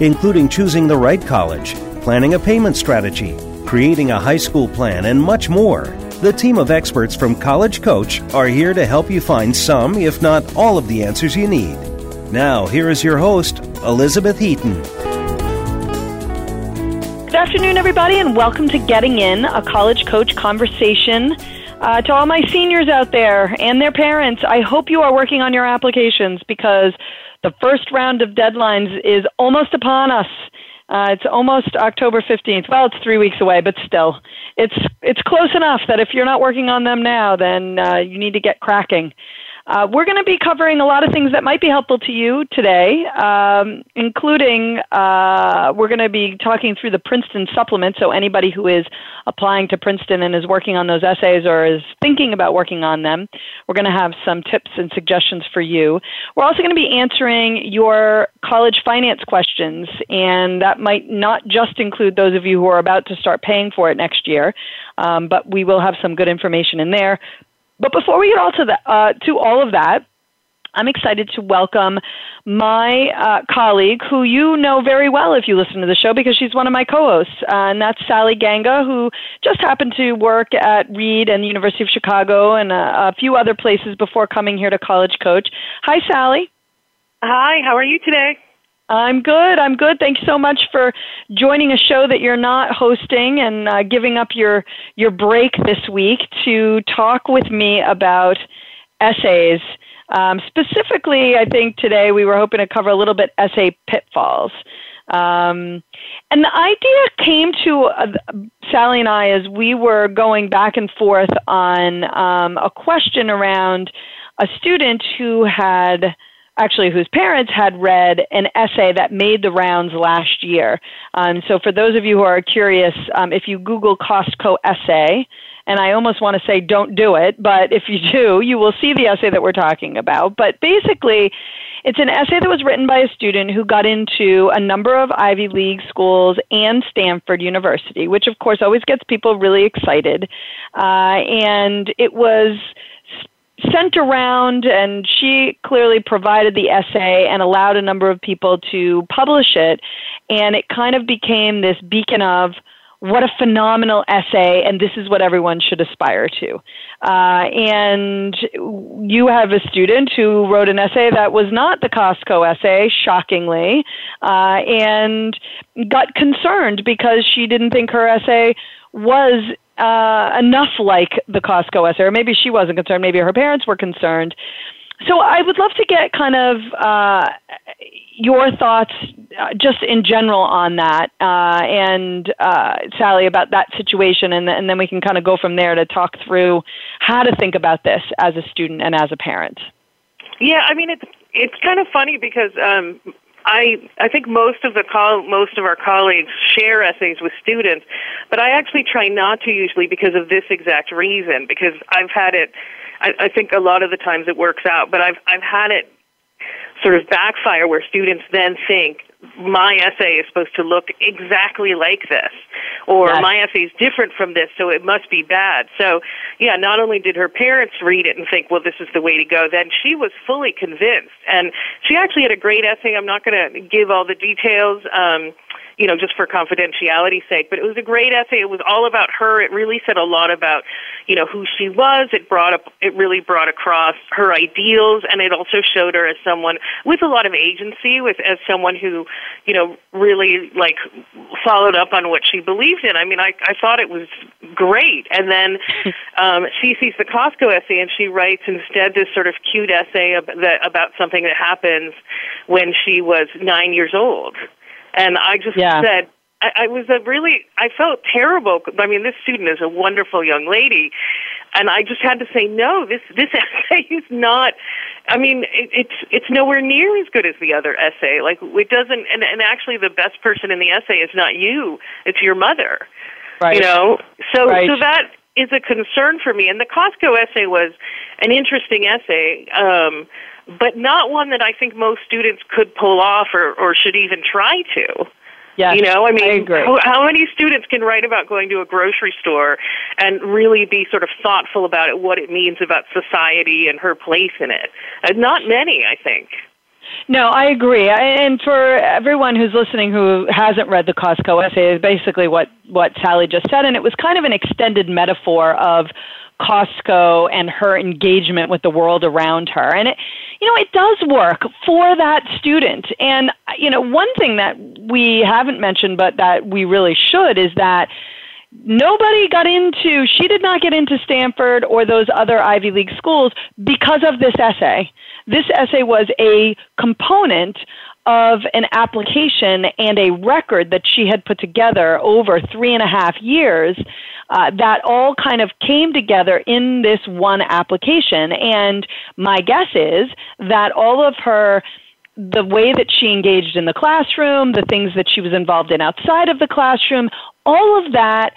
including choosing the right college, planning a payment strategy, creating a high school plan, and much more. The team of experts from College Coach are here to help you find some, if not all, of the answers you need. Now, here is your host, Elizabeth Heaton. Good afternoon, everybody, and welcome to Getting In, a college coach conversation. Uh, to all my seniors out there and their parents, I hope you are working on your applications because the first round of deadlines is almost upon us. Uh, it's almost October 15th. Well, it's three weeks away, but still, it's it's close enough that if you're not working on them now, then uh, you need to get cracking. Uh, we're going to be covering a lot of things that might be helpful to you today, um, including uh, we're going to be talking through the Princeton supplement. So, anybody who is applying to Princeton and is working on those essays or is thinking about working on them, we're going to have some tips and suggestions for you. We're also going to be answering your college finance questions, and that might not just include those of you who are about to start paying for it next year, um, but we will have some good information in there. But before we get all to the, uh, to all of that, I'm excited to welcome my uh, colleague, who you know very well if you listen to the show because she's one of my co-hosts, uh, and that's Sally Ganga, who just happened to work at Reed and the University of Chicago and a, a few other places before coming here to College Coach. Hi, Sally. Hi. How are you today? I'm good. I'm good. Thanks so much for joining a show that you're not hosting and uh, giving up your your break this week to talk with me about essays. Um, specifically, I think today we were hoping to cover a little bit essay pitfalls. Um, and the idea came to uh, Sally and I as we were going back and forth on um, a question around a student who had actually whose parents had read an essay that made the rounds last year. Um, so for those of you who are curious, um, if you Google Costco essay, and I almost want to say don't do it, but if you do, you will see the essay that we're talking about. But basically, it's an essay that was written by a student who got into a number of Ivy League schools and Stanford University, which of course always gets people really excited. Uh, and it was sent around, and she clearly provided the essay and allowed a number of people to publish it. And it kind of became this beacon of what a phenomenal essay, and this is what everyone should aspire to. Uh, and you have a student who wrote an essay that was not the Costco essay, shockingly, uh, and got concerned because she didn't think her essay was uh, enough like the Costco essay, or maybe she wasn't concerned, maybe her parents were concerned. So I would love to get kind of uh, your thoughts, uh, just in general, on that, uh, and uh, Sally about that situation, and, and then we can kind of go from there to talk through how to think about this as a student and as a parent. Yeah, I mean it's it's kind of funny because um, I I think most of the col- most of our colleagues share essays with students, but I actually try not to usually because of this exact reason. Because I've had it, I, I think a lot of the times it works out, but I've I've had it sort of backfire where students then think my essay is supposed to look exactly like this or yes. my essay is different from this so it must be bad. So yeah not only did her parents read it and think well this is the way to go then she was fully convinced. And she actually had a great essay. I'm not going to give all the details um you know, just for confidentiality's sake. But it was a great essay. It was all about her. It really said a lot about, you know, who she was. It brought up, it really brought across her ideals, and it also showed her as someone with a lot of agency, with as someone who, you know, really like followed up on what she believed in. I mean, I I thought it was great. And then um, she sees the Costco essay, and she writes instead this sort of cute essay about, that, about something that happens when she was nine years old. And I just yeah. said, I, I was a really, I felt terrible. I mean, this student is a wonderful young lady, and I just had to say, no, this this essay is not. I mean, it, it's it's nowhere near as good as the other essay. Like it doesn't, and and actually, the best person in the essay is not you; it's your mother. Right. You know, so right. so that is a concern for me. And the Costco essay was an interesting essay. Um, but not one that I think most students could pull off or, or should even try to. Yeah, you know, I mean, I how, how, many students can write about going to a grocery store and really be sort of thoughtful about it, what it means about society and her place in it? Uh, not many, I think. No, I agree. And for everyone who's listening who hasn't read the Costco essay, is basically what what Sally just said, and it was kind of an extended metaphor of Costco and her engagement with the world around her. And it, you know, it does work for that student. And, you know, one thing that we haven't mentioned, but that we really should, is that nobody got into, she did not get into Stanford or those other Ivy League schools because of this essay. This essay was a component of an application and a record that she had put together over three and a half years uh, that all kind of came together in this one application. And my guess is that all of her the way that she engaged in the classroom, the things that she was involved in outside of the classroom, all of that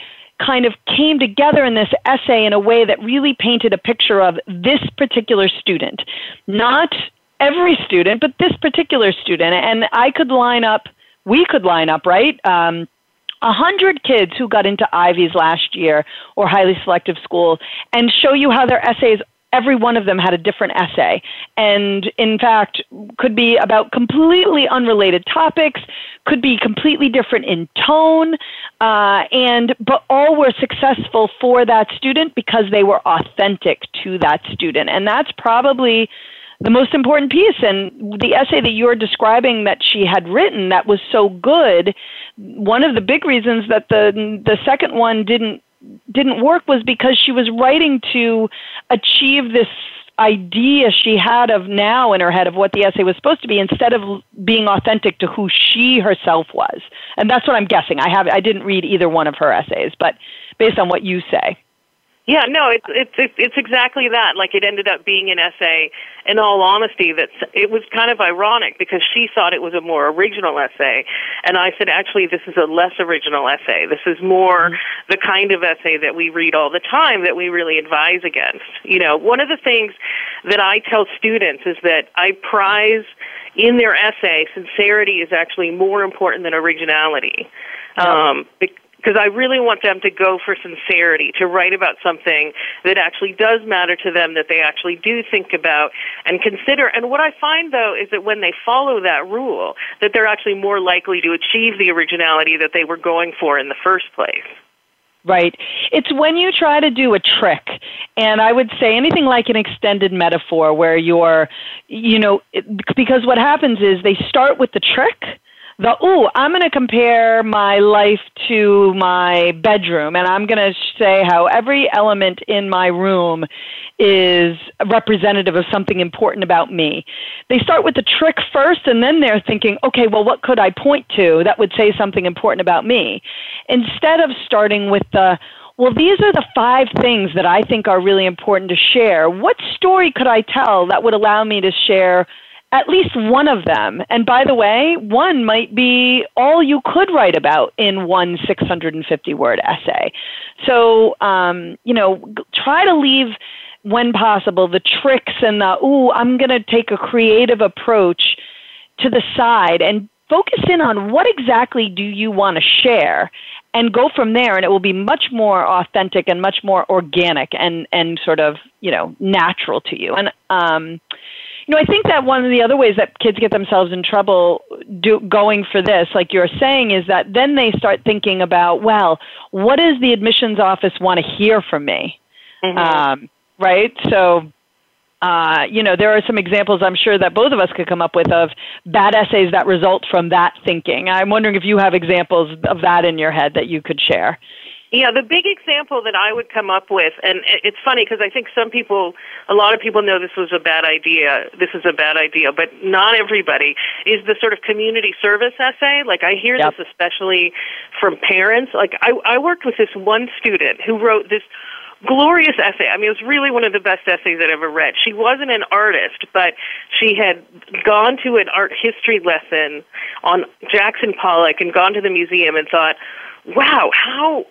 kind of came together in this essay in a way that really painted a picture of this particular student. Not every student, but this particular student. And I could line up, we could line up, right? Um, a hundred kids who got into Ivies last year or highly selective schools and show you how their essays every one of them had a different essay and in fact could be about completely unrelated topics could be completely different in tone uh, and but all were successful for that student because they were authentic to that student and that's probably the most important piece. And the essay that you're describing that she had written that was so good, one of the big reasons that the the second one didn't didn't work was because she was writing to achieve this idea she had of now in her head of what the essay was supposed to be instead of being authentic to who she herself was. And that's what I'm guessing. I have I didn't read either one of her essays, but based on what you say. Yeah, no, it's it's it's exactly that. Like it ended up being an essay. In all honesty, that it was kind of ironic because she thought it was a more original essay, and I said actually this is a less original essay. This is more mm-hmm. the kind of essay that we read all the time that we really advise against. You know, one of the things that I tell students is that I prize in their essay sincerity is actually more important than originality. Um, because I really want them to go for sincerity, to write about something that actually does matter to them, that they actually do think about and consider. And what I find though is that when they follow that rule, that they're actually more likely to achieve the originality that they were going for in the first place. Right. It's when you try to do a trick, and I would say anything like an extended metaphor where you're, you know, because what happens is they start with the trick the oh i'm going to compare my life to my bedroom and i'm going to say how every element in my room is representative of something important about me they start with the trick first and then they're thinking okay well what could i point to that would say something important about me instead of starting with the well, these are the five things that I think are really important to share. What story could I tell that would allow me to share at least one of them. And by the way, one might be all you could write about in one 650 word essay. So, um, you know, try to leave, when possible, the tricks and the, ooh, I'm going to take a creative approach to the side and focus in on what exactly do you want to share and go from there and it will be much more authentic and much more organic and and sort of you know natural to you and um you know, I think that one of the other ways that kids get themselves in trouble do, going for this, like you're saying, is that then they start thinking about, well, what does the admissions office want to hear from me? Mm-hmm. Um, right? So, uh, you know, there are some examples I'm sure that both of us could come up with of bad essays that result from that thinking. I'm wondering if you have examples of that in your head that you could share. Yeah, the big example that I would come up with, and it's funny because I think some people, a lot of people know this was a bad idea, this is a bad idea, but not everybody, is the sort of community service essay. Like I hear yep. this especially from parents. Like I, I worked with this one student who wrote this glorious essay. I mean, it was really one of the best essays I'd ever read. She wasn't an artist, but she had gone to an art history lesson on Jackson Pollock and gone to the museum and thought, wow, how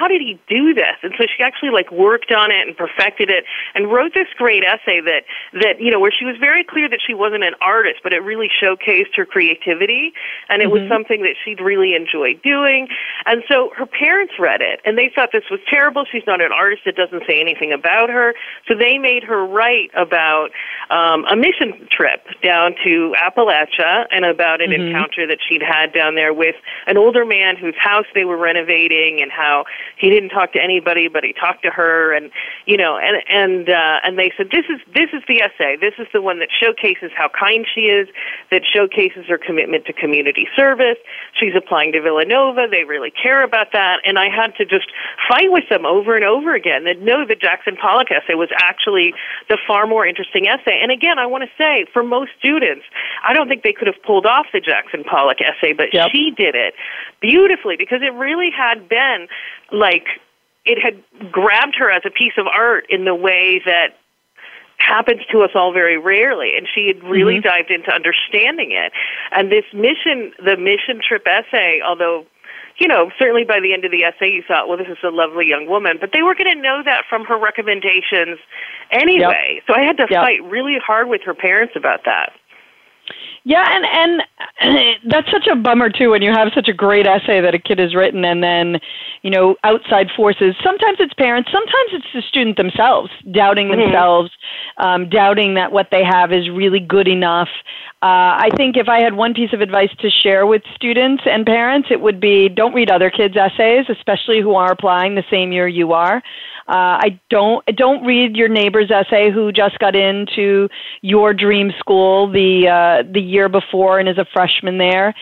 how did he do this? And so she actually like worked on it and perfected it and wrote this great essay that that you know where she was very clear that she wasn't an artist, but it really showcased her creativity and it mm-hmm. was something that she'd really enjoyed doing. And so her parents read it and they thought this was terrible. She's not an artist. It doesn't say anything about her. So they made her write about um, a mission trip down to Appalachia and about an mm-hmm. encounter that she'd had down there with an older man whose house they were renovating and how he didn't talk to anybody, but he talked to her, and you know, and and uh, and they said this is this is the essay. This is the one that showcases how kind she is, that showcases her commitment to community service. She's applying to Villanova. They really care about that, and I had to just fight with them over and over again. That no, the Jackson Pollock essay was actually the far more interesting essay. And again, I want to say for most students, I don't think they could have pulled off the Jackson Pollock essay, but yep. she did it beautifully because it really had been like it had grabbed her as a piece of art in the way that happens to us all very rarely and she had really mm-hmm. dived into understanding it and this mission the mission trip essay although you know certainly by the end of the essay you thought well this is a lovely young woman but they were going to know that from her recommendations anyway yep. so i had to yep. fight really hard with her parents about that yeah, and and that's such a bummer too when you have such a great essay that a kid has written and then, you know, outside forces. Sometimes it's parents, sometimes it's the student themselves doubting mm-hmm. themselves, um, doubting that what they have is really good enough. Uh, I think if I had one piece of advice to share with students and parents, it would be don't read other kids' essays, especially who are applying the same year you are. Uh, I don't don't read your neighbor's essay who just got into your dream school the uh, the year before and is a freshman there.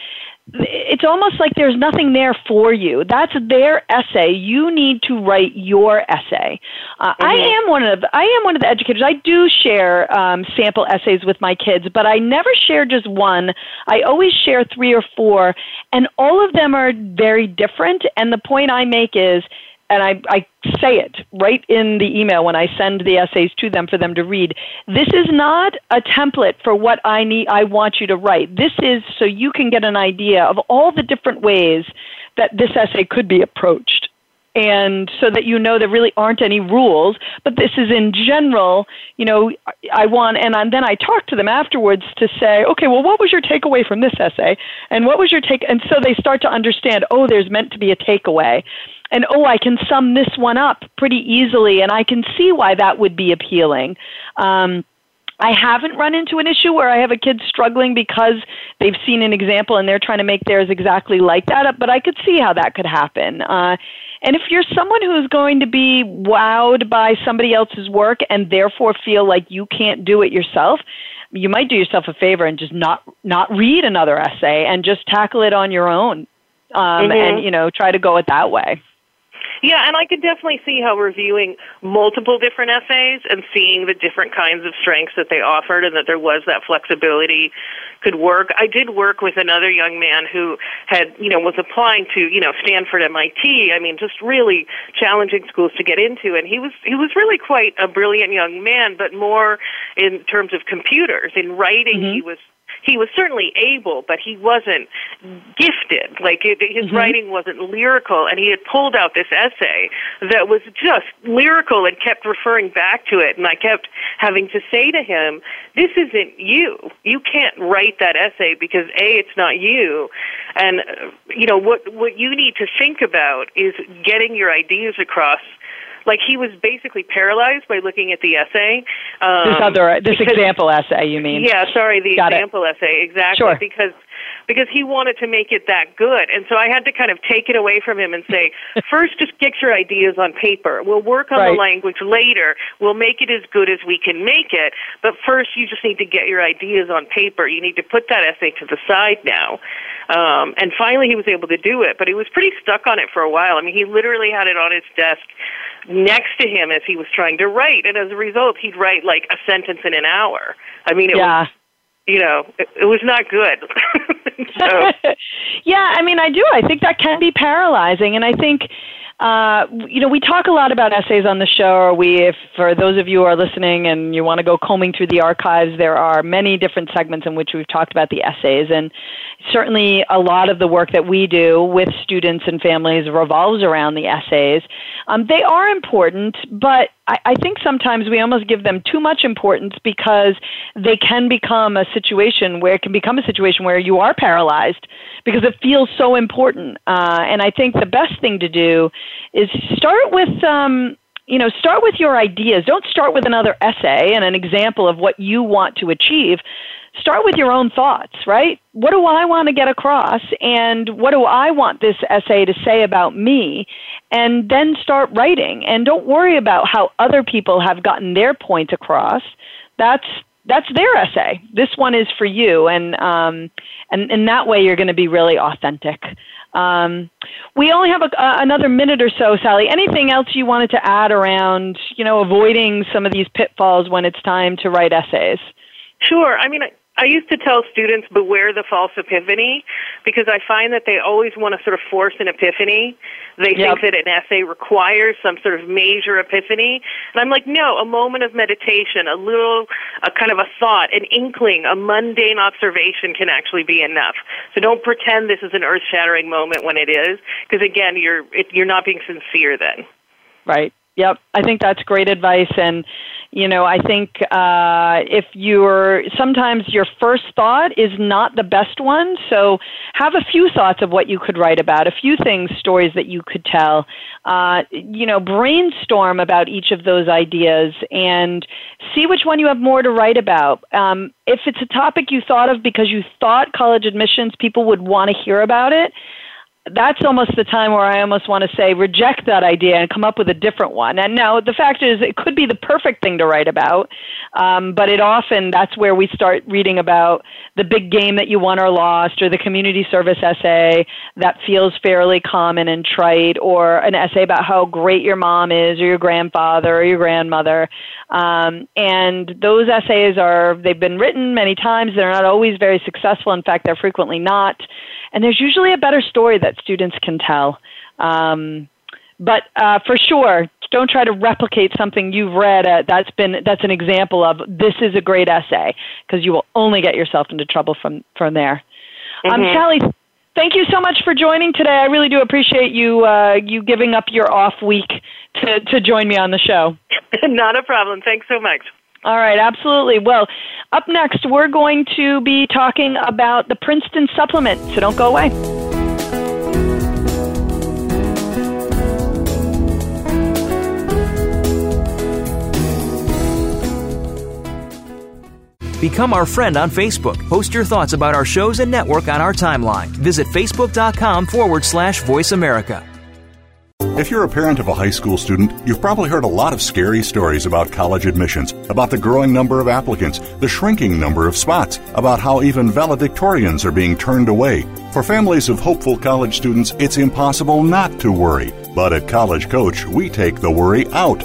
It's almost like there's nothing there for you. That's their essay. You need to write your essay. Uh, mm-hmm. I am one of the, I am one of the educators. I do share um, sample essays with my kids, but I never share just one. I always share three or four, and all of them are very different. And the point I make is and I, I say it right in the email when I send the essays to them for them to read. This is not a template for what I need I want you to write. This is so you can get an idea of all the different ways that this essay could be approached. And so that you know there really aren't any rules, but this is in general, you know, I want, and then I talk to them afterwards to say, okay, well, what was your takeaway from this essay? And what was your take? And so they start to understand, oh, there's meant to be a takeaway and oh, I can sum this one up pretty easily, and I can see why that would be appealing. Um, I haven't run into an issue where I have a kid struggling because they've seen an example and they're trying to make theirs exactly like that, but I could see how that could happen. Uh, and if you're someone who's going to be wowed by somebody else's work and therefore feel like you can't do it yourself, you might do yourself a favor and just not not read another essay and just tackle it on your own um, mm-hmm. and you know try to go it that way. Yeah, and I could definitely see how reviewing multiple different essays and seeing the different kinds of strengths that they offered and that there was that flexibility could work. I did work with another young man who had, you know, was applying to, you know, Stanford, MIT. I mean, just really challenging schools to get into and he was he was really quite a brilliant young man, but more in terms of computers. In writing, mm-hmm. he was he was certainly able, but he wasn't gifted. Like it, his mm-hmm. writing wasn't lyrical, and he had pulled out this essay that was just lyrical and kept referring back to it. And I kept having to say to him, "This isn't you. You can't write that essay because a, it's not you, and uh, you know what what you need to think about is getting your ideas across." Like he was basically paralyzed by looking at the essay. Um, this other, this because, example essay, you mean? Yeah, sorry, the Got example it. essay, exactly. Sure. Because because he wanted to make it that good. And so I had to kind of take it away from him and say, first, just get your ideas on paper. We'll work on right. the language later. We'll make it as good as we can make it. But first, you just need to get your ideas on paper. You need to put that essay to the side now. Um, and finally, he was able to do it. But he was pretty stuck on it for a while. I mean, he literally had it on his desk next to him as he was trying to write. And as a result, he'd write like a sentence in an hour. I mean, it yeah. was you know, it, it was not good. so. yeah, I mean, I do. I think that can be paralyzing, and I think. Uh, you know, we talk a lot about essays on the show. Or we, if for those of you who are listening and you want to go combing through the archives, there are many different segments in which we've talked about the essays, and certainly a lot of the work that we do with students and families revolves around the essays. Um, they are important, but I, I think sometimes we almost give them too much importance because they can become a situation where it can become a situation where you are paralyzed because it feels so important. Uh, and I think the best thing to do is start with. Um, you know, start with your ideas. Don't start with another essay and an example of what you want to achieve start with your own thoughts, right? What do I want to get across? And what do I want this essay to say about me? And then start writing. And don't worry about how other people have gotten their point across. That's that's their essay. This one is for you, and um, and in that way, you're going to be really authentic. Um, we only have a, another minute or so, Sally. Anything else you wanted to add around, you know, avoiding some of these pitfalls when it's time to write essays? Sure. I mean, I used to tell students beware the false epiphany because I find that they always want to sort of force an epiphany. They yep. think that an essay requires some sort of major epiphany. And I'm like, no, a moment of meditation, a little, a kind of a thought, an inkling, a mundane observation can actually be enough. So don't pretend this is an earth shattering moment when it is, because again, you're, it, you're not being sincere then. Right. Yep. I think that's great advice. And, you know, I think uh, if you're sometimes your first thought is not the best one, so have a few thoughts of what you could write about, a few things, stories that you could tell. Uh, you know, brainstorm about each of those ideas and see which one you have more to write about. Um, if it's a topic you thought of because you thought college admissions people would want to hear about it, that's almost the time where I almost want to say reject that idea and come up with a different one. And now the fact is, it could be the perfect thing to write about, um, but it often that's where we start reading about the big game that you won or lost, or the community service essay that feels fairly common and trite, or an essay about how great your mom is, or your grandfather, or your grandmother. Um, and those essays are they've been written many times. They're not always very successful. In fact, they're frequently not and there's usually a better story that students can tell. Um, but uh, for sure, don't try to replicate something you've read. Uh, that's been that's an example of this is a great essay because you will only get yourself into trouble from from there. Um, mm-hmm. Um, Sally, thank you so much for joining today. I really do appreciate you uh, you giving up your off week to to join me on the show. Not a problem. Thanks so much. All right, absolutely. Well, up next, we're going to be talking about the Princeton supplement, so don't go away. Become our friend on Facebook. Post your thoughts about our shows and network on our timeline. Visit facebook.com forward slash voice America. If you're a parent of a high school student, you've probably heard a lot of scary stories about college admissions, about the growing number of applicants, the shrinking number of spots, about how even valedictorians are being turned away. For families of hopeful college students, it's impossible not to worry. But at College Coach, we take the worry out.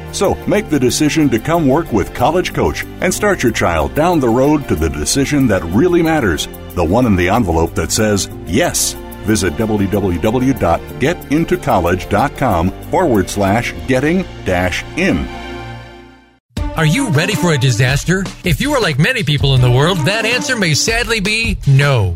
So make the decision to come work with College Coach and start your child down the road to the decision that really matters, the one in the envelope that says yes. Visit www.getintocollege.com forward slash getting dash in. Are you ready for a disaster? If you are like many people in the world, that answer may sadly be no.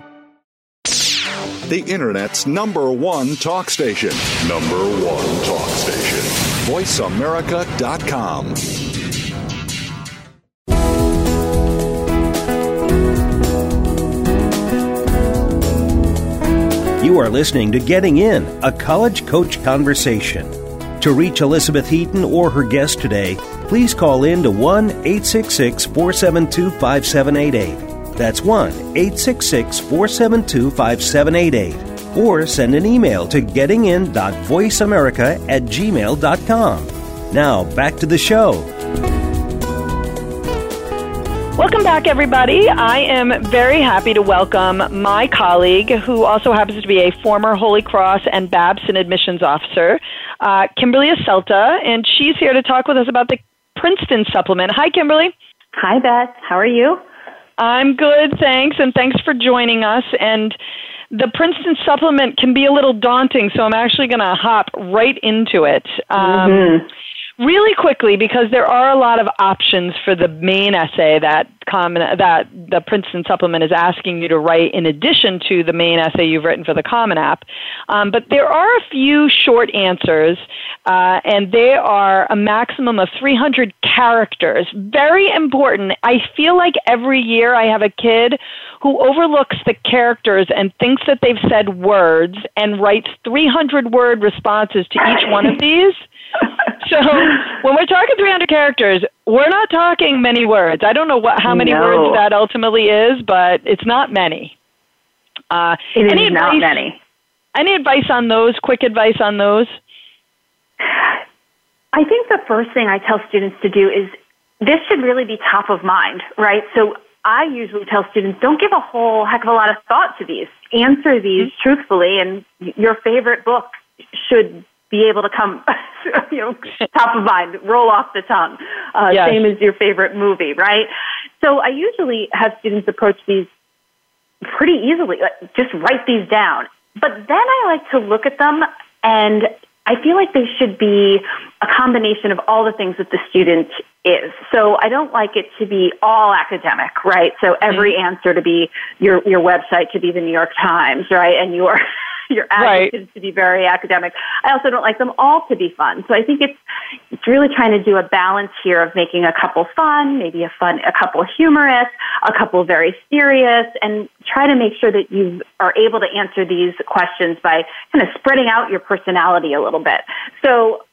the Internet's number one talk station. Number one talk station. VoiceAmerica.com. You are listening to Getting In, a college coach conversation. To reach Elizabeth Heaton or her guest today, please call in to 1 866 472 5788 that's 1 866 472 5788. Or send an email to gettingin.voiceamerica at gmail.com. Now, back to the show. Welcome back, everybody. I am very happy to welcome my colleague, who also happens to be a former Holy Cross and Babson admissions officer, uh, Kimberly Acelta, and she's here to talk with us about the Princeton supplement. Hi, Kimberly. Hi, Beth. How are you? I'm good, thanks, and thanks for joining us. And the Princeton supplement can be a little daunting, so I'm actually going to hop right into it. Um, mm-hmm really quickly because there are a lot of options for the main essay that common that the Princeton supplement is asking you to write in addition to the main essay you've written for the Common App. Um, but there are a few short answers, uh, and they are a maximum of 300 characters. Very important. I feel like every year I have a kid who overlooks the characters and thinks that they've said words and writes 300 word responses to each one of these so when we're talking 300 characters, we're not talking many words. I don't know what how many no. words that ultimately is, but it's not many. Uh, it is advice, not many. Any advice on those? Quick advice on those? I think the first thing I tell students to do is this should really be top of mind, right? So I usually tell students don't give a whole heck of a lot of thought to these. Answer these mm-hmm. truthfully, and your favorite book should be able to come, you know, top of mind, roll off the tongue. Uh, yes. Same as your favorite movie, right? So I usually have students approach these pretty easily. Just write these down. But then I like to look at them and I feel like they should be a combination of all the things that the student is. So I don't like it to be all academic, right? So every mm-hmm. answer to be your your website to be the New York Times, right? And your your adjectives right. to be very academic. I also don't like them all to be fun. So I think it's it's really trying to do a balance here of making a couple fun, maybe a fun, a couple humorous, a couple very serious, and try to make sure that you are able to answer these questions by kind of spreading out your personality a little bit. So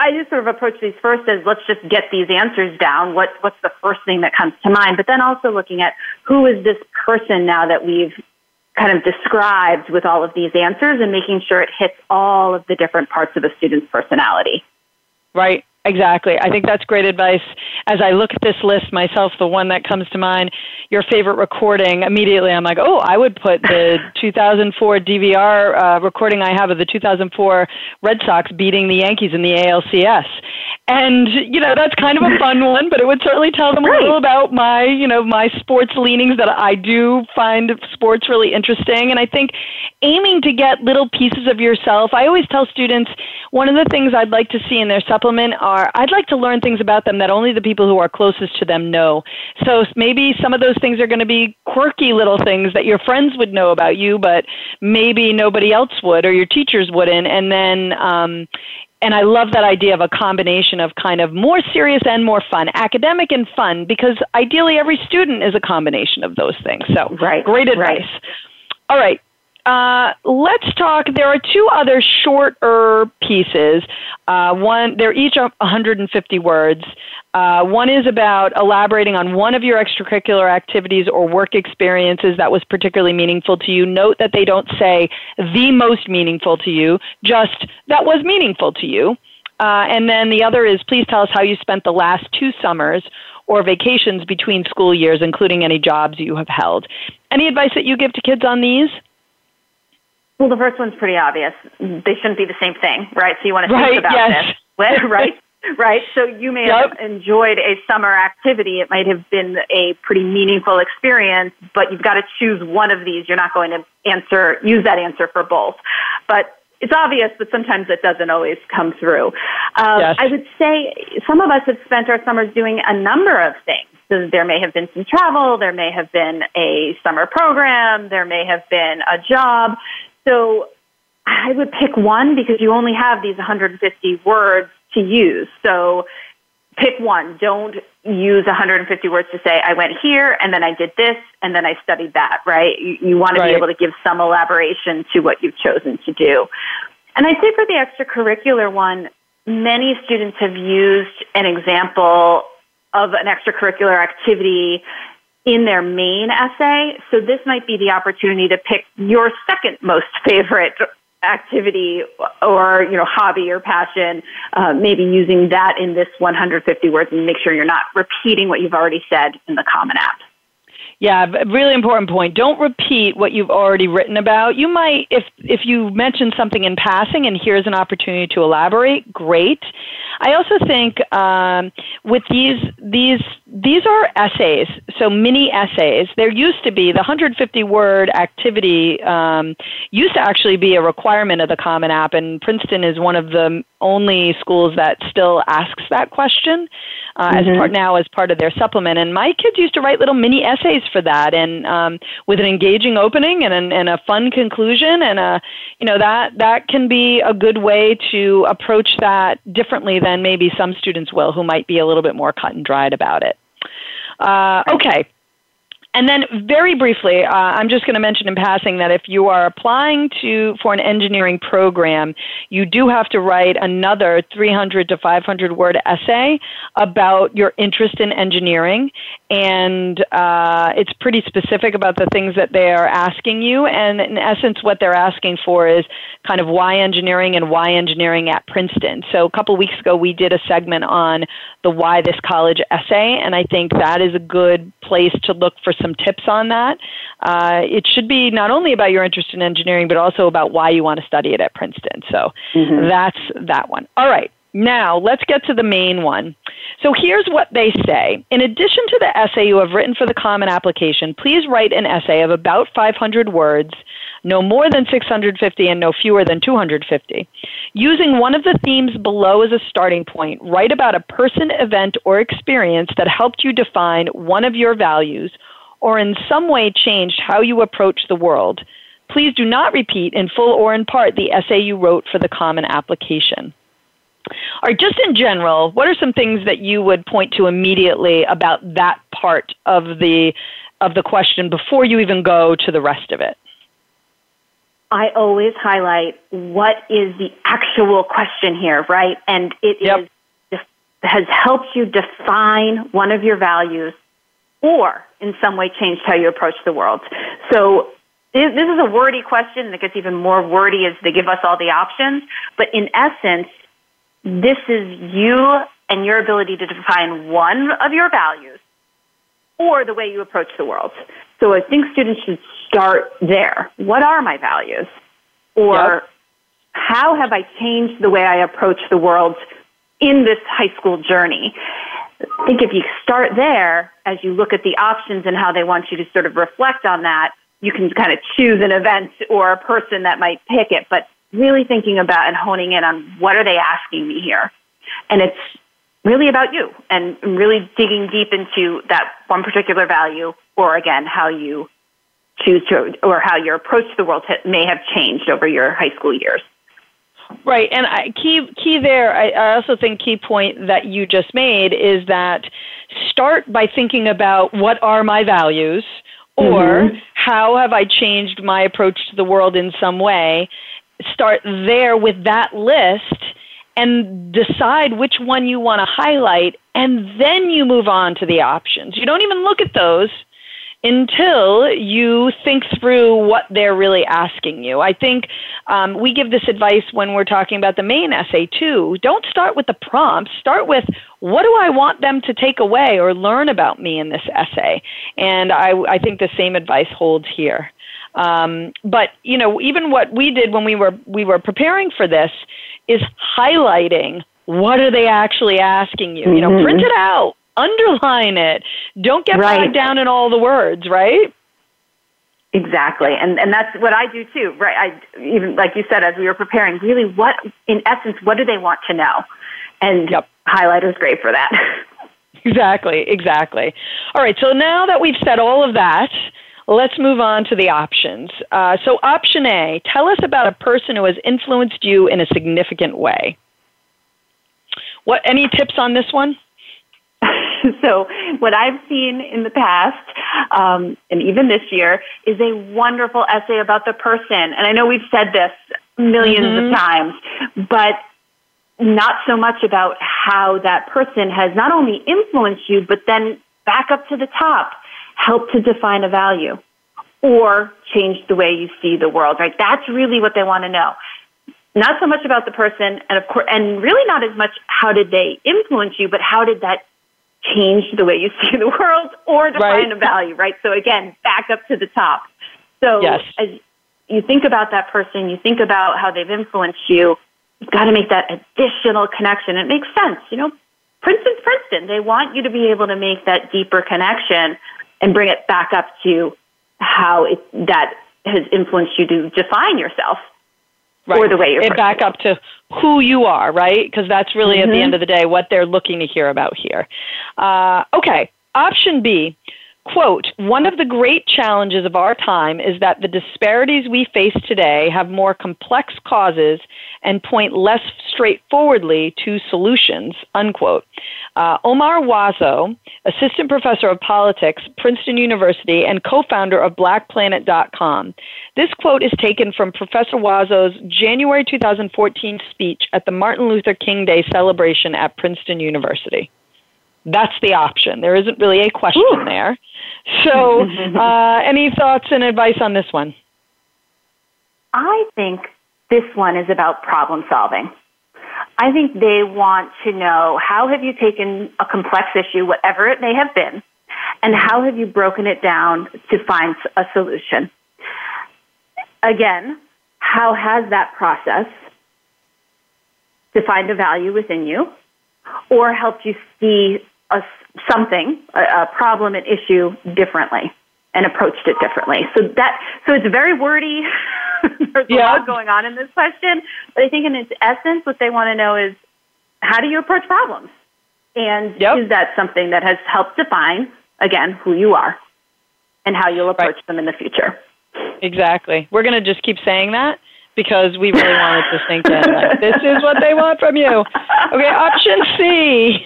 I just sort of approach these first as let's just get these answers down. What, what's the first thing that comes to mind? But then also looking at who is this person now that we've kind of described with all of these answers and making sure it hits all of the different parts of a student's personality. Right. Exactly. I think that's great advice. As I look at this list myself, the one that comes to mind, your favorite recording, immediately I'm like, oh, I would put the 2004 DVR uh, recording I have of the 2004 Red Sox beating the Yankees in the ALCS. And, you know, that's kind of a fun one, but it would certainly tell them a little about my, you know, my sports leanings that I do find sports really interesting. And I think aiming to get little pieces of yourself, I always tell students one of the things I'd like to see in their supplement are I'd like to learn things about them that only the people who are closest to them know. So maybe some of those things are going to be quirky little things that your friends would know about you, but maybe nobody else would or your teachers wouldn't. And then, um, and I love that idea of a combination of kind of more serious and more fun, academic and fun, because ideally every student is a combination of those things. So, right, great advice. Right. All right. Uh, let's talk. There are two other shorter pieces. Uh, one, they're each 150 words. Uh, one is about elaborating on one of your extracurricular activities or work experiences that was particularly meaningful to you. Note that they don't say the most meaningful to you, just that was meaningful to you. Uh, and then the other is please tell us how you spent the last two summers or vacations between school years, including any jobs you have held. Any advice that you give to kids on these? Well, the first one's pretty obvious. They shouldn't be the same thing, right? So you want to right, think about yes. this, right? right? So you may yep. have enjoyed a summer activity. It might have been a pretty meaningful experience, but you've got to choose one of these. You're not going to answer, use that answer for both. But it's obvious, but sometimes it doesn't always come through. Um, yes. I would say some of us have spent our summers doing a number of things. So there may have been some travel, there may have been a summer program, there may have been a job. So I would pick one because you only have these 150 words to use. So pick one. Don't use 150 words to say, I went here and then I did this and then I studied that, right? You, you want to be able to give some elaboration to what you've chosen to do. And I'd say for the extracurricular one, many students have used an example of an extracurricular activity in their main essay. So this might be the opportunity to pick your second most favorite activity or you know hobby or passion uh, maybe using that in this 150 words and make sure you're not repeating what you've already said in the common app yeah, really important point. Don't repeat what you've already written about. You might, if if you mention something in passing and here's an opportunity to elaborate, great. I also think um, with these these these are essays, so mini essays. There used to be the 150 word activity um, used to actually be a requirement of the Common App, and Princeton is one of the only schools that still asks that question uh, mm-hmm. as part now as part of their supplement. And my kids used to write little mini essays for that, and um, with an engaging opening and, an, and a fun conclusion, and a you know that that can be a good way to approach that differently than maybe some students will, who might be a little bit more cut and dried about it. Uh, okay. And then, very briefly, uh, I'm just going to mention in passing that if you are applying to for an engineering program, you do have to write another 300 to 500 word essay about your interest in engineering, and uh, it's pretty specific about the things that they are asking you. And in essence, what they're asking for is kind of why engineering and why engineering at Princeton. So a couple weeks ago, we did a segment on the why this college essay, and I think that is a good place to look for some tips on that. Uh, it should be not only about your interest in engineering, but also about why you want to study it at Princeton. So mm-hmm. that's that one. All right. Now, let's get to the main one. So, here's what they say. In addition to the essay you have written for the Common Application, please write an essay of about 500 words, no more than 650 and no fewer than 250. Using one of the themes below as a starting point, write about a person, event, or experience that helped you define one of your values or in some way changed how you approach the world. Please do not repeat in full or in part the essay you wrote for the Common Application. Or just in general, what are some things that you would point to immediately about that part of the of the question before you even go to the rest of it? I always highlight what is the actual question here, right? And it yep. is, has helped you define one of your values or in some way changed how you approach the world. So this is a wordy question that gets even more wordy as they give us all the options. But in essence, this is you and your ability to define one of your values or the way you approach the world. So I think students should start there. What are my values? Or yep. how have I changed the way I approach the world in this high school journey? I think if you start there, as you look at the options and how they want you to sort of reflect on that, you can kind of choose an event or a person that might pick it. But really thinking about and honing in on what are they asking me here. And it's really about you and really digging deep into that one particular value or again, how you choose to, or how your approach to the world may have changed over your high school years. Right, and I, key key there. I, I also think key point that you just made is that start by thinking about what are my values, or mm-hmm. how have I changed my approach to the world in some way, start there with that list and decide which one you want to highlight, and then you move on to the options. You don't even look at those. until you think through what they're really asking you. I think um, we give this advice when we're talking about the main essay too. Don't start with the prompts. Start with what do I want them to take away or learn about me in this essay? And I, I think the same advice holds here. Um, but you know, even what we did when we were we were preparing for this is highlighting what are they actually asking you. Mm-hmm. You know, mm-hmm. print it out, underline it. Don't get right. bogged down in all the words, right? Exactly, and and that's what I do too, right? I even like you said as we were preparing, really, what in essence, what do they want to know? And yep. highlighter is great for that. exactly, exactly. All right, so now that we've said all of that, let's move on to the options. Uh, so, option A: tell us about a person who has influenced you in a significant way. What any tips on this one? so what I've seen in the past, um, and even this year, is a wonderful essay about the person. And I know we've said this 1000000s mm-hmm. of times, but not so much about how that person has not only influenced you, but then back up to the top, helped to define a value or change the way you see the world, right? That's really what they want to know. Not so much about the person and of course and really not as much how did they influence you but how did that change the way you see the world or define right. a value right? So again back up to the top. So yes. as you think about that person you think about how they've influenced you you've got to make that additional connection. It makes sense you know? Princeton's princeton. They want you to be able to make that deeper connection and bring it back up to how it, that has influenced you to define yourself right. or the way you're it back up to who you are, right? Because that's really mm-hmm. at the mm-hmm. end of the day what they're looking to hear about here. Uh, okay, option B. Quote, one of the great challenges of our time is that the disparities we face today have more complex causes and point less straightforwardly to solutions, unquote. Uh, Omar Wasow, assistant professor of politics, Princeton University, and co founder of BlackPlanet.com. This quote is taken from Professor Wasow's January 2014 speech at the Martin Luther King Day celebration at Princeton University. That's the option. There isn't really a question Ooh. there. So, uh, any thoughts and advice on this one? I think this one is about problem solving. I think they want to know how have you taken a complex issue, whatever it may have been, and how have you broken it down to find a solution? Again, how has that process defined a value within you or helped you see a, something, a, a problem, an issue differently and approached it differently. So that so it's very wordy. There's yeah. a lot going on in this question, but I think in its essence, what they want to know is how do you approach problems, and yep. is that something that has helped define again who you are and how you'll approach right. them in the future. Exactly. We're going to just keep saying that because we really wanted to sink in. Like, this is what they want from you. Okay, option C.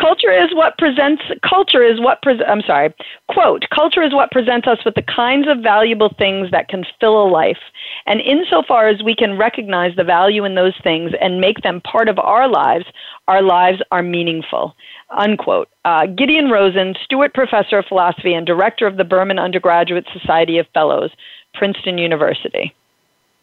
Culture is what presents culture is what pre- I'm sorry. Quote, culture is what presents us with the kinds of valuable things that can fill a life. And insofar as we can recognize the value in those things and make them part of our lives, our lives are meaningful. Unquote. Uh, Gideon Rosen, Stuart Professor of Philosophy and Director of the Behrman Undergraduate Society of Fellows, Princeton University.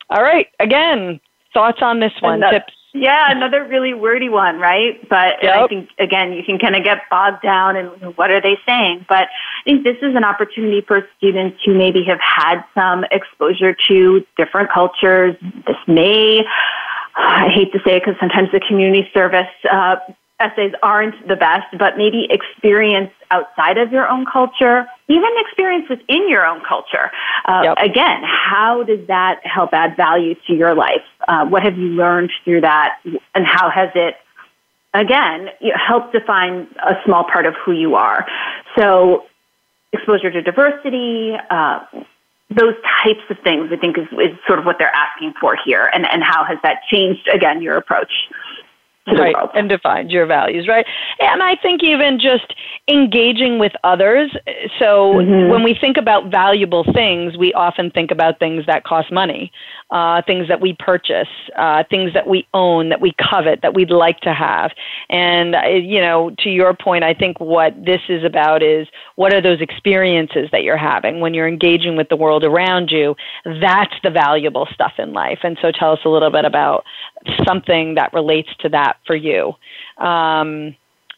All right. Again, thoughts on this one? Another, Tips? Yeah, another really wordy one, right? But yep. I think again, you can kind of get bogged down in what are they saying. But I think this is an opportunity for students who maybe have had some exposure to different cultures. This may I hate to say it because sometimes the community service uh, essays aren't the best, but maybe experience outside of your own culture, even experience within your own culture. Uh, yep. Again, how does that help add value to your life? Uh, what have you learned through that, and how has it, again, helped define a small part of who you are? So, exposure to diversity. Uh, those types of things, I think, is, is sort of what they're asking for here, and, and how has that changed, again, your approach? Right, and defines your values, right? And I think even just engaging with others. So mm-hmm. when we think about valuable things, we often think about things that cost money, uh, things that we purchase, uh, things that we own, that we covet, that we'd like to have. And, uh, you know, to your point, I think what this is about is what are those experiences that you're having when you're engaging with the world around you? That's the valuable stuff in life. And so tell us a little bit about something that relates to that for you. Um,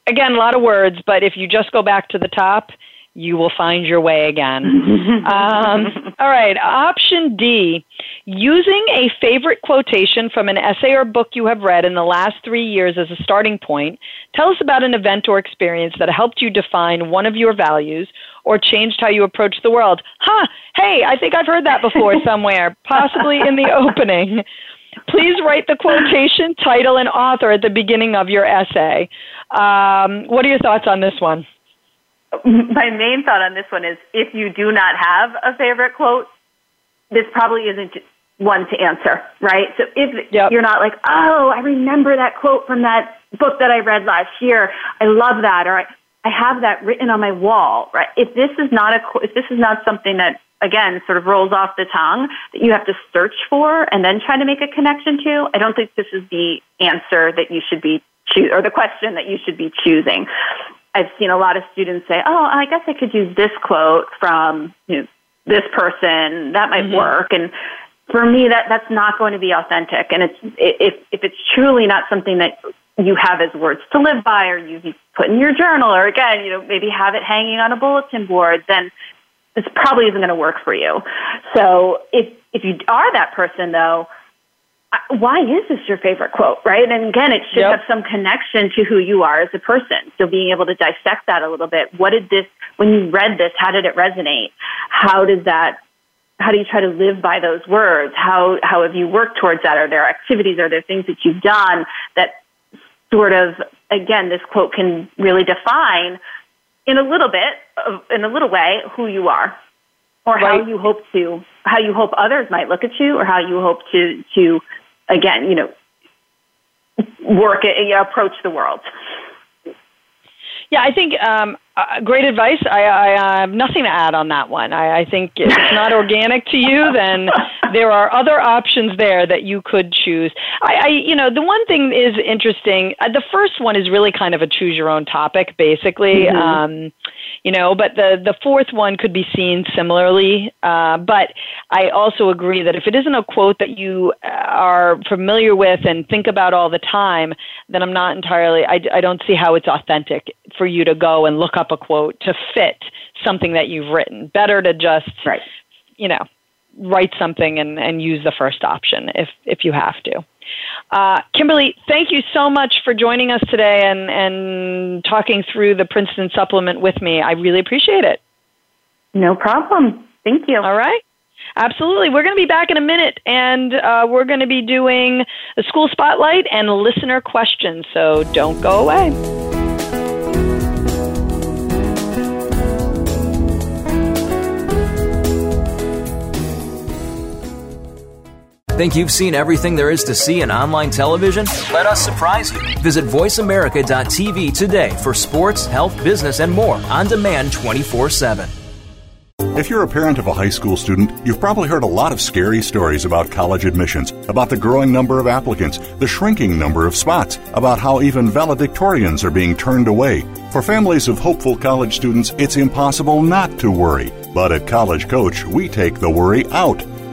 again, a lot of words, but if you just go back to the top, you will find your way again. um, all right, option D using a favorite quotation from an essay or book you have read in the last three years as a starting point. Tell us about an event or experience that helped you define one of your values or changed how you approach the world. Huh, hey, I think I've heard that before somewhere, possibly in the opening. Please write the quotation, title, and author at the beginning of your essay. Um, what are your thoughts on this one? My main thought on this one is if you do not have a favorite quote, this probably isn't one to answer, right? So if yep. you're not like, oh, I remember that quote from that book that I read last year, I love that, or I, I have that written on my wall, right? If this is not a, if this is not something that again sort of rolls off the tongue that you have to search for and then try to make a connection to, I don't think this is the answer that you should be choose or the question that you should be choosing. I've seen a lot of students say, "Oh, I guess I could use this quote from you know, this person. That might mm-hmm. work." And for me, that that's not going to be authentic. And it's if if it's truly not something that you have as words to live by, or you put in your journal, or again, you know, maybe have it hanging on a bulletin board, then this probably isn't going to work for you. So if if you are that person, though, why is this your favorite quote, right? And again, it should yep. have some connection to who you are as a person. So being able to dissect that a little bit. What did this, when you read this, how did it resonate? How does that, how do you try to live by those words? How, how have you worked towards that? Are there activities? Are there things that you've done that sort of, again, this quote can really define in a little bit, in a little way, who you are or right. how you hope to how you hope others might look at you or how you hope to to again you know work it, you know, approach the world yeah i think um uh, great advice. I, I, have nothing to add on that one. I, I think if it's not organic to you, then there are other options there that you could choose. I, I you know, the one thing is interesting. Uh, the first one is really kind of a choose your own topic, basically. Mm-hmm. Um, you know, but the the fourth one could be seen similarly. Uh, but I also agree that if it isn't a quote that you uh, are familiar with and think about all the time, then I'm not entirely. I, I don't see how it's authentic for you to go and look up a quote to fit something that you've written. Better to just, right. you know, write something and, and use the first option if, if you have to. Uh, Kimberly, thank you so much for joining us today and, and talking through the Princeton supplement with me. I really appreciate it. No problem. Thank you. All right. Absolutely. We're going to be back in a minute and uh, we're going to be doing a school spotlight and listener questions. So don't go away. Think you've seen everything there is to see in online television? Let us surprise you. Visit VoiceAmerica.tv today for sports, health, business, and more on demand 24 7. If you're a parent of a high school student, you've probably heard a lot of scary stories about college admissions, about the growing number of applicants, the shrinking number of spots, about how even valedictorians are being turned away. For families of hopeful college students, it's impossible not to worry. But at College Coach, we take the worry out.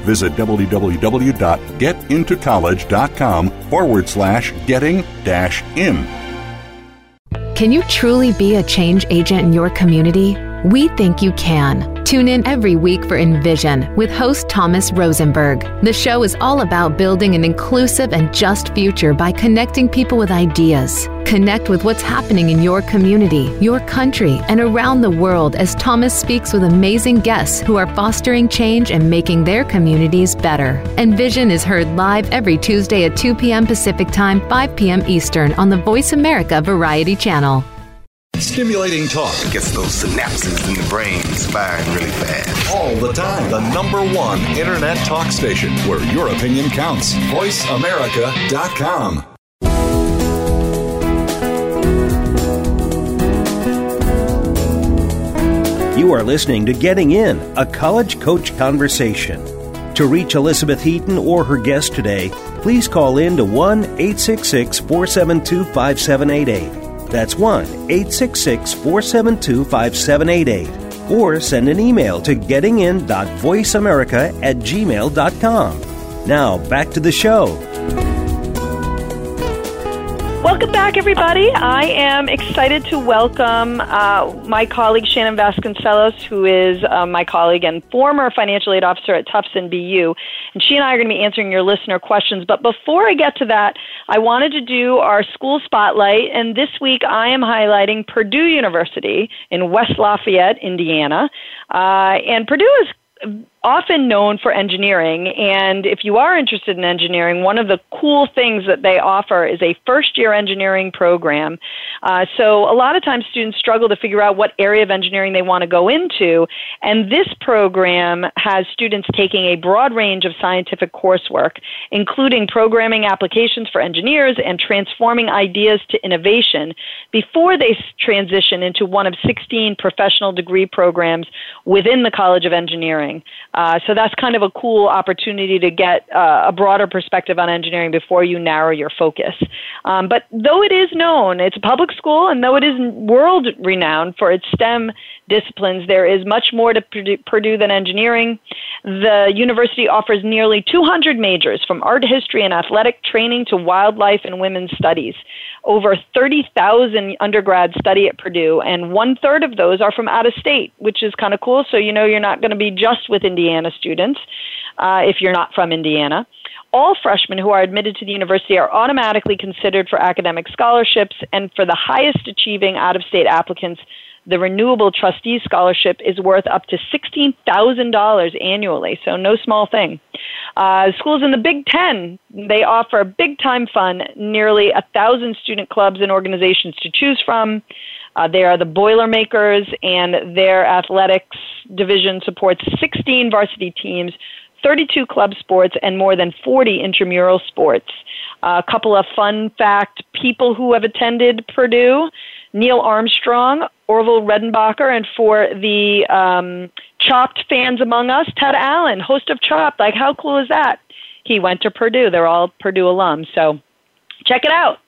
Visit www.getintocollege.com forward slash getting dash in. Can you truly be a change agent in your community? We think you can. Tune in every week for Envision with host Thomas Rosenberg. The show is all about building an inclusive and just future by connecting people with ideas. Connect with what's happening in your community, your country, and around the world as Thomas speaks with amazing guests who are fostering change and making their communities better. Envision is heard live every Tuesday at 2 p.m. Pacific Time, 5 p.m. Eastern on the Voice America Variety Channel. Stimulating talk gets those synapses in the brain firing really fast. All the time. The number one internet talk station where your opinion counts. VoiceAmerica.com. You are listening to Getting In, a college coach conversation. To reach Elizabeth Heaton or her guest today, please call in to 1 866 472 5788. That's 1 866 472 5788. Or send an email to gettingin.voiceamerica at gmail.com. Now, back to the show. Welcome back, everybody. I am excited to welcome uh, my colleague Shannon Vasconcelos, who is uh, my colleague and former financial aid officer at Tufts and BU. And she and I are going to be answering your listener questions. But before I get to that, I wanted to do our school spotlight. And this week I am highlighting Purdue University in West Lafayette, Indiana. Uh, and Purdue is often known for engineering. And if you are interested in engineering, one of the cool things that they offer is a first year engineering program. Uh, so a lot of times students struggle to figure out what area of engineering they want to go into. And this program has students taking a broad range of scientific coursework, including programming applications for engineers and transforming ideas to innovation before they transition into one of 16 professional degree programs within the College of Engineering. Uh, so that's kind of a cool opportunity to get uh, a broader perspective on engineering before you narrow your focus. Um, but though it is known, it's a public school, and though it is world renowned for its STEM disciplines, there is much more to Purdue than engineering. The university offers nearly 200 majors from art history and athletic training to wildlife and women's studies. Over 30,000 undergrads study at Purdue, and one third of those are from out of state, which is kind of cool. So you know you're not going to be just with Indiana students uh, if you're not from Indiana. All freshmen who are admitted to the university are automatically considered for academic scholarships, and for the highest achieving out of state applicants, the Renewable Trustee Scholarship is worth up to $16,000 annually, so no small thing. Uh, schools in the Big Ten, they offer big time fun, nearly a thousand student clubs and organizations to choose from. Uh, they are the Boilermakers, and their athletics division supports 16 varsity teams, 32 club sports, and more than 40 intramural sports. Uh, a couple of fun fact people who have attended Purdue Neil Armstrong, Orville Redenbacher, and for the um, Chopped fans among us, Ted Allen, host of Chopped. Like, how cool is that? He went to Purdue. They're all Purdue alums. So check it out.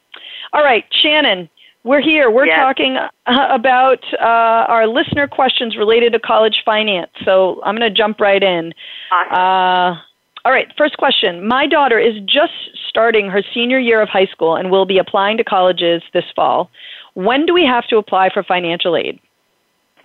All right, Shannon, we're here. We're yes. talking uh, about uh, our listener questions related to college finance. So I'm going to jump right in. Awesome. Uh, all right, first question. My daughter is just starting her senior year of high school and will be applying to colleges this fall. When do we have to apply for financial aid?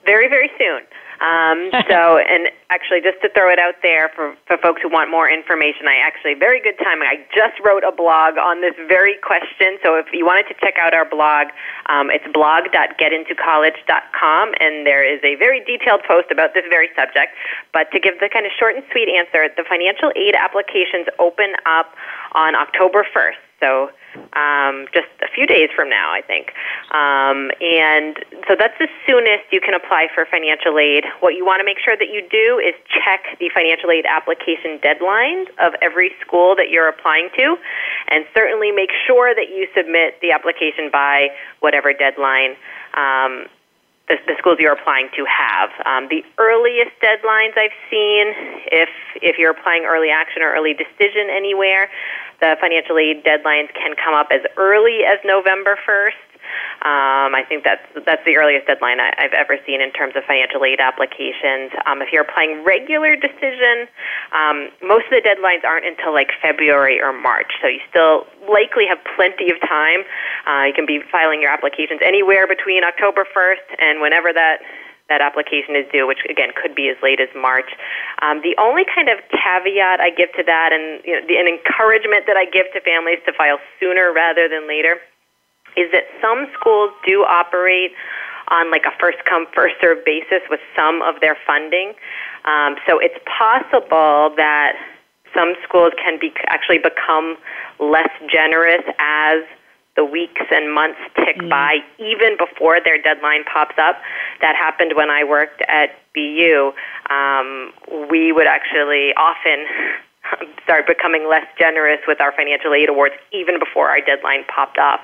Very, very soon. Um, so, and actually, just to throw it out there for, for folks who want more information, I actually, very good timing. I just wrote a blog on this very question. So, if you wanted to check out our blog, um, it's blog.getintocollege.com, and there is a very detailed post about this very subject. But to give the kind of short and sweet answer, the financial aid applications open up on October 1st. So, um, just a few days from now, I think. Um, and so that's the soonest you can apply for financial aid. What you want to make sure that you do is check the financial aid application deadlines of every school that you're applying to, and certainly make sure that you submit the application by whatever deadline. Um, the, the, schools you're applying to have. Um, the earliest deadlines I've seen, if if you're applying early action or early decision anywhere, the financial aid deadlines can come up as early as November 1st. Um, I think that's that's the earliest deadline I, have ever seen in terms of financial aid applications. Um, if you're applying regular decision, um, most of the deadlines aren't until like February or March, so you still likely have plenty of time. Uh, you can be filing your applications anywhere between October 1st and whenever that that application is due, which again could be as late as March. Um, the only kind of caveat I give to that, and you know, the, an encouragement that I give to families to file sooner rather than later, is that some schools do operate on like a first come first serve basis with some of their funding. Um, so it's possible that some schools can be actually become less generous as the weeks and months tick mm. by, even before their deadline pops up. That happened when I worked at BU. Um, we would actually often start becoming less generous with our financial aid awards even before our deadline popped up.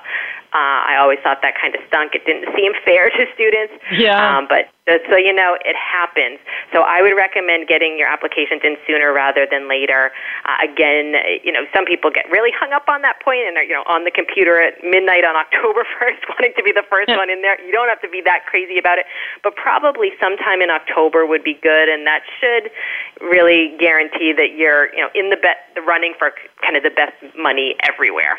Uh, I always thought that kind of stunk. It didn't seem fair to students. Yeah. Um, but so you know, it happens. So I would recommend getting your applications in sooner rather than later. Uh, again, you know, some people get really hung up on that point and are, you know, on the computer at midnight on October 1st wanting to be the first yeah. one in there. You don't have to be that crazy about it, but probably sometime in October would be good, and that should really guarantee that you're, you know, in the, be- the running for kind of the best money everywhere.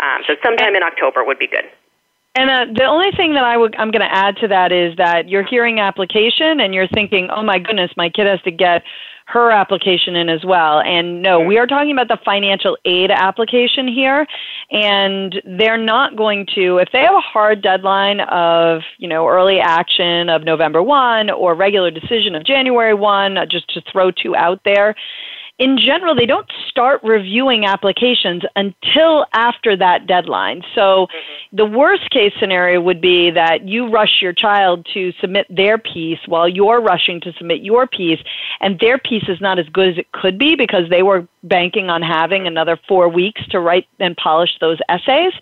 Um, so sometime in October would be good. And uh, the only thing that I would, I'm going to add to that is that you're hearing application and you're thinking, oh my goodness, my kid has to get her application in as well. And no, we are talking about the financial aid application here. And they're not going to, if they have a hard deadline of, you know, early action of November 1 or regular decision of January 1, just to throw two out there, in general, they don't start reviewing applications until after that deadline. So mm-hmm. the worst case scenario would be that you rush your child to submit their piece while you're rushing to submit your piece, and their piece is not as good as it could be because they were banking on having another four weeks to write and polish those essays.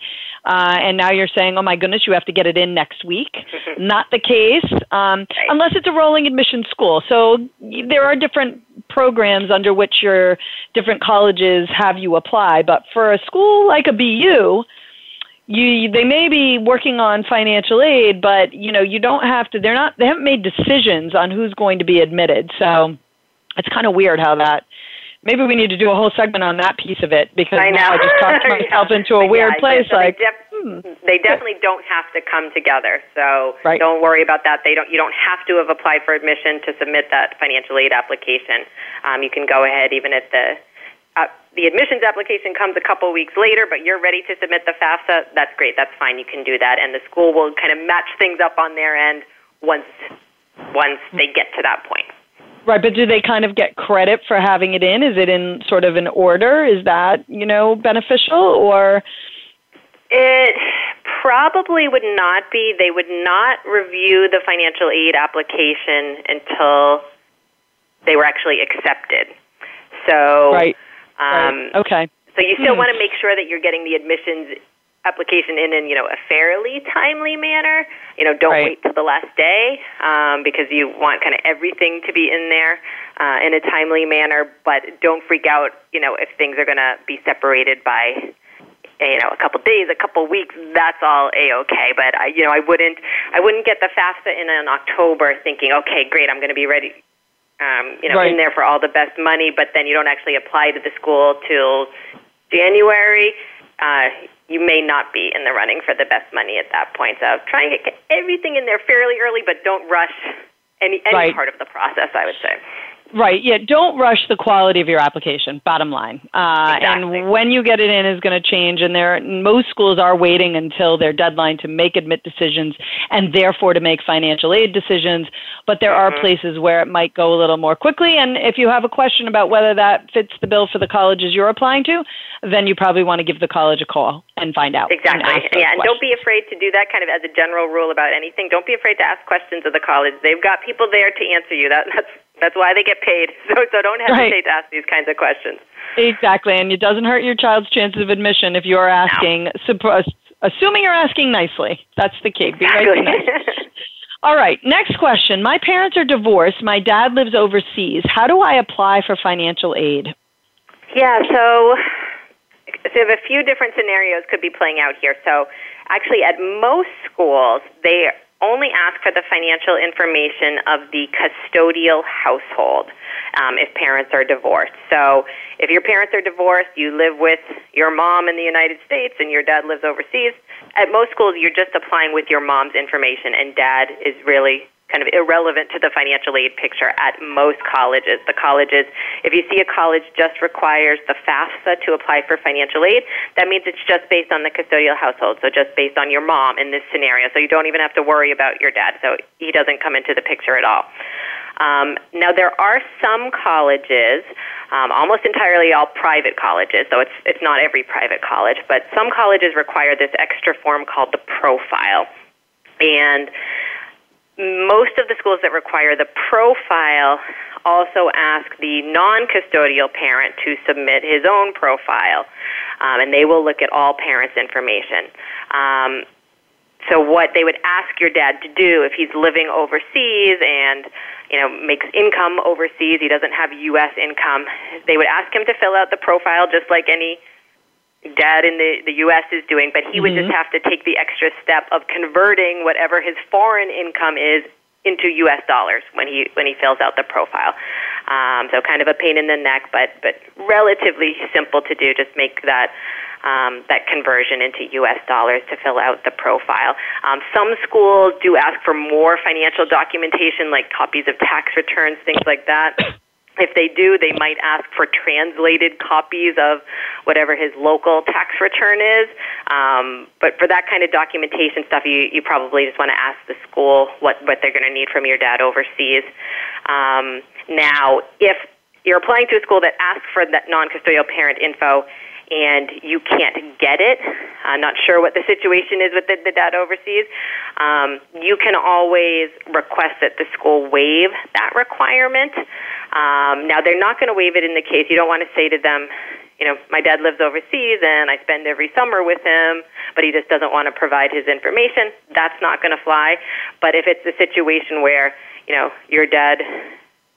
Uh, and now you're saying, oh my goodness, you have to get it in next week. Not the case, um, unless it's a rolling admission school. So there are different programs under which your different colleges have you apply. But for a school like a BU, you they may be working on financial aid, but you know you don't have to. They're not. They haven't made decisions on who's going to be admitted. So it's kind of weird how that maybe we need to do a whole segment on that piece of it because I now I just talked myself yeah. into a weird yeah, place. So like they, def- hmm. they definitely don't have to come together. So right. don't worry about that. They don't. You don't have to have applied for admission to submit that financial aid application. Um, you can go ahead even if the uh, the admissions application comes a couple weeks later, but you're ready to submit the FAFSA. That's great. That's fine. You can do that, and the school will kind of match things up on their end once once they get to that point. Right, but do they kind of get credit for having it in? Is it in sort of an order? Is that, you know, beneficial or it probably would not be. They would not review the financial aid application until they were actually accepted. So, right. Um, right. Okay. So you still hmm. want to make sure that you're getting the admissions application in in you know a fairly timely manner. You know, don't right. wait till the last day um, because you want kind of everything to be in there uh, in a timely manner. But don't freak out. You know, if things are going to be separated by you know a couple days, a couple weeks, that's all a okay. But I, you know, I wouldn't I wouldn't get the FAFSA in in October thinking, okay, great, I'm going to be ready. Um, you know, right. in there for all the best money, but then you don't actually apply to the school till January. Uh, you may not be in the running for the best money at that point. So try and get everything in there fairly early, but don't rush any any right. part of the process. I would say. Right. Yeah. Don't rush the quality of your application. Bottom line. Uh, exactly. And when you get it in is going to change. And there, most schools are waiting until their deadline to make admit decisions and therefore to make financial aid decisions. But there mm-hmm. are places where it might go a little more quickly. And if you have a question about whether that fits the bill for the colleges you're applying to, then you probably want to give the college a call and find out. Exactly. And yeah. And questions. don't be afraid to do that. Kind of as a general rule about anything. Don't be afraid to ask questions of the college. They've got people there to answer you. That, that's that's why they get paid. So so don't hesitate right. to ask these kinds of questions. Exactly, and it doesn't hurt your child's chances of admission if you're asking, no. assuming you're asking nicely. That's the key. Be exactly. nice. All right, next question. My parents are divorced. My dad lives overseas. How do I apply for financial aid? Yeah, so so a few different scenarios could be playing out here. So actually at most schools, they only ask for the financial information of the custodial household um, if parents are divorced. So, if your parents are divorced, you live with your mom in the United States and your dad lives overseas, at most schools you're just applying with your mom's information and dad is really kind of irrelevant to the financial aid picture at most colleges. The colleges, if you see a college just requires the FAFSA to apply for financial aid, that means it's just based on the custodial household, so just based on your mom in this scenario. So you don't even have to worry about your dad, so he doesn't come into the picture at all. Um, now, there are some colleges, um, almost entirely all private colleges, so it's, it's not every private college, but some colleges require this extra form called the profile. And most of the schools that require the profile also ask the non custodial parent to submit his own profile, um, and they will look at all parents' information. Um, so, what they would ask your dad to do if he's living overseas and you know makes income overseas, he doesn't have U.S. income, they would ask him to fill out the profile just like any dad in the, the U.S. is doing, but he mm-hmm. would just mm-hmm. have to take the extra step of converting whatever his foreign income is into U.S. dollars when he when he fills out the profile. Um, so kind of a pain in the neck, but but relatively simple to do. Just make that. Um, that conversion into U.S. dollars to fill out the profile. Um, some schools do ask for more financial documentation, like copies of tax returns, things like that. If they do, they might ask for translated copies of whatever his local tax return is. Um, but for that kind of documentation stuff, you, you probably just want to ask the school what, what they're going to need from your dad overseas. Um, now, if you're applying to a school that asks for that non custodial parent info, and you can't get it, I'm not sure what the situation is with the, the dad overseas, um, you can always request that the school waive that requirement. Um, now, they're not going to waive it in the case you don't want to say to them, you know, my dad lives overseas and I spend every summer with him, but he just doesn't want to provide his information. That's not going to fly. But if it's a situation where, you know, your dad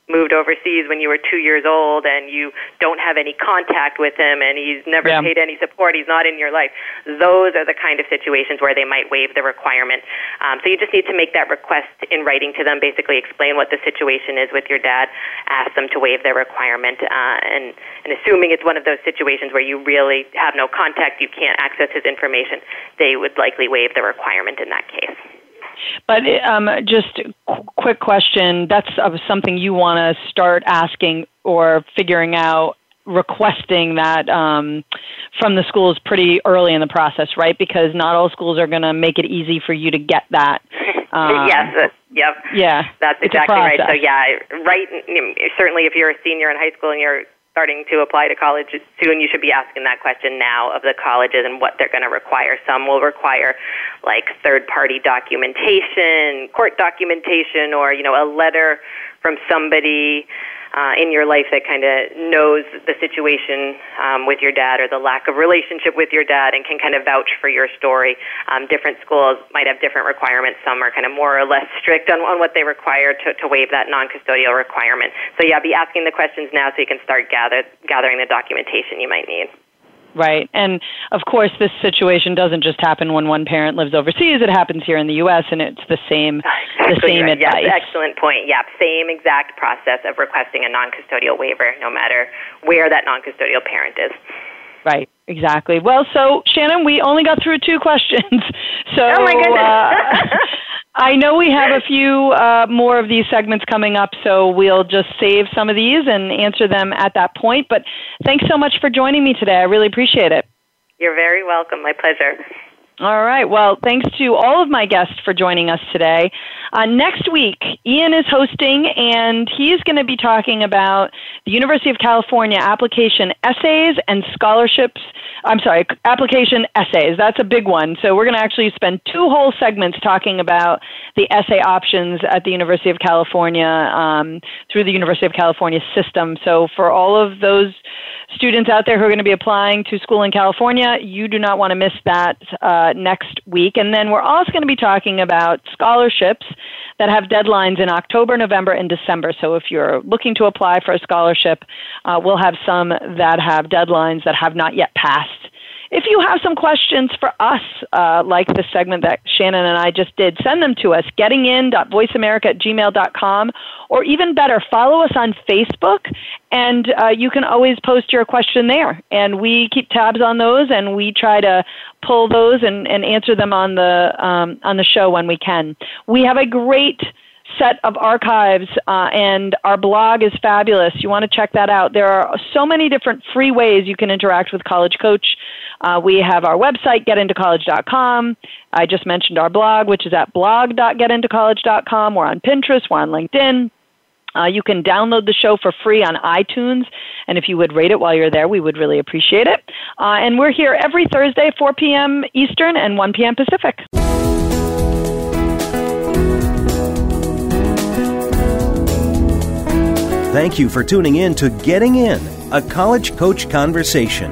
moved overseas when you were two years old and you don't have any contact with him and he's never yeah. paid any support, he's not in your life. Those are the kind of situations where they might waive the requirement. Um, so you just need to make that request in writing to them, basically explain what the situation is with your dad, ask them to waive their requirement, uh, and, and assuming it's one of those situations where you really have no contact, you can't access his information, they would likely waive the requirement in that case. But um, just quick question. That's uh, something you want to start asking or figuring out requesting that um, from the schools pretty early in the process, right? Because not all schools are going to make it easy for you to get that. Um, yes. Uh, yep. Yeah. That's exactly right. So yeah, right. Certainly, if you're a senior in high school and you're starting to apply to college soon, you should be asking that question now of the colleges and what they're going to require. Some will require like third party documentation, court documentation, or, you know, a letter from somebody uh, in your life that kind of knows the situation um, with your dad or the lack of relationship with your dad and can kind of vouch for your story. Um, different schools might have different requirements. Some are kind of more or less strict on, on what they require to, to waive that non custodial requirement. So, yeah, be asking the questions now so you can start gather, gathering the documentation you might need. Right. And of course, this situation doesn't just happen when one parent lives overseas. It happens here in the U.S., and it's the same, exactly the same right. advice. Yes, excellent point. Yeah, same exact process of requesting a non custodial waiver, no matter where that non custodial parent is. Right, exactly. Well, so Shannon, we only got through two questions. So, oh my goodness. uh, I know we have a few uh, more of these segments coming up, so we'll just save some of these and answer them at that point. But thanks so much for joining me today. I really appreciate it. You're very welcome. My pleasure. All right. Well, thanks to all of my guests for joining us today. Uh, next week, Ian is hosting, and he's going to be talking about the University of California application essays and scholarships. I'm sorry, application essays. That's a big one. So we're going to actually spend two whole segments talking about the essay options at the University of California um, through the University of California system. So for all of those students out there who are going to be applying to school in California, you do not want to miss that uh, next week. And then we're also going to be talking about scholarships that have deadlines in October, November, and December. So if you're looking to apply for a scholarship, uh, we'll have some that have deadlines that have not yet passed if you have some questions for us, uh, like the segment that Shannon and I just did, send them to us, gettingin.voiceamerica at gmail.com, or even better, follow us on Facebook, and uh, you can always post your question there. And we keep tabs on those, and we try to pull those and, and answer them on the, um, on the show when we can. We have a great set of archives, uh, and our blog is fabulous. You want to check that out. There are so many different free ways you can interact with College Coach. Uh, we have our website, getintocollege.com. I just mentioned our blog, which is at blog.getintocollege.com. We're on Pinterest, we're on LinkedIn. Uh, you can download the show for free on iTunes, and if you would rate it while you're there, we would really appreciate it. Uh, and we're here every Thursday, 4 p.m. Eastern and 1 p.m. Pacific. Thank you for tuning in to Getting In, a college coach conversation,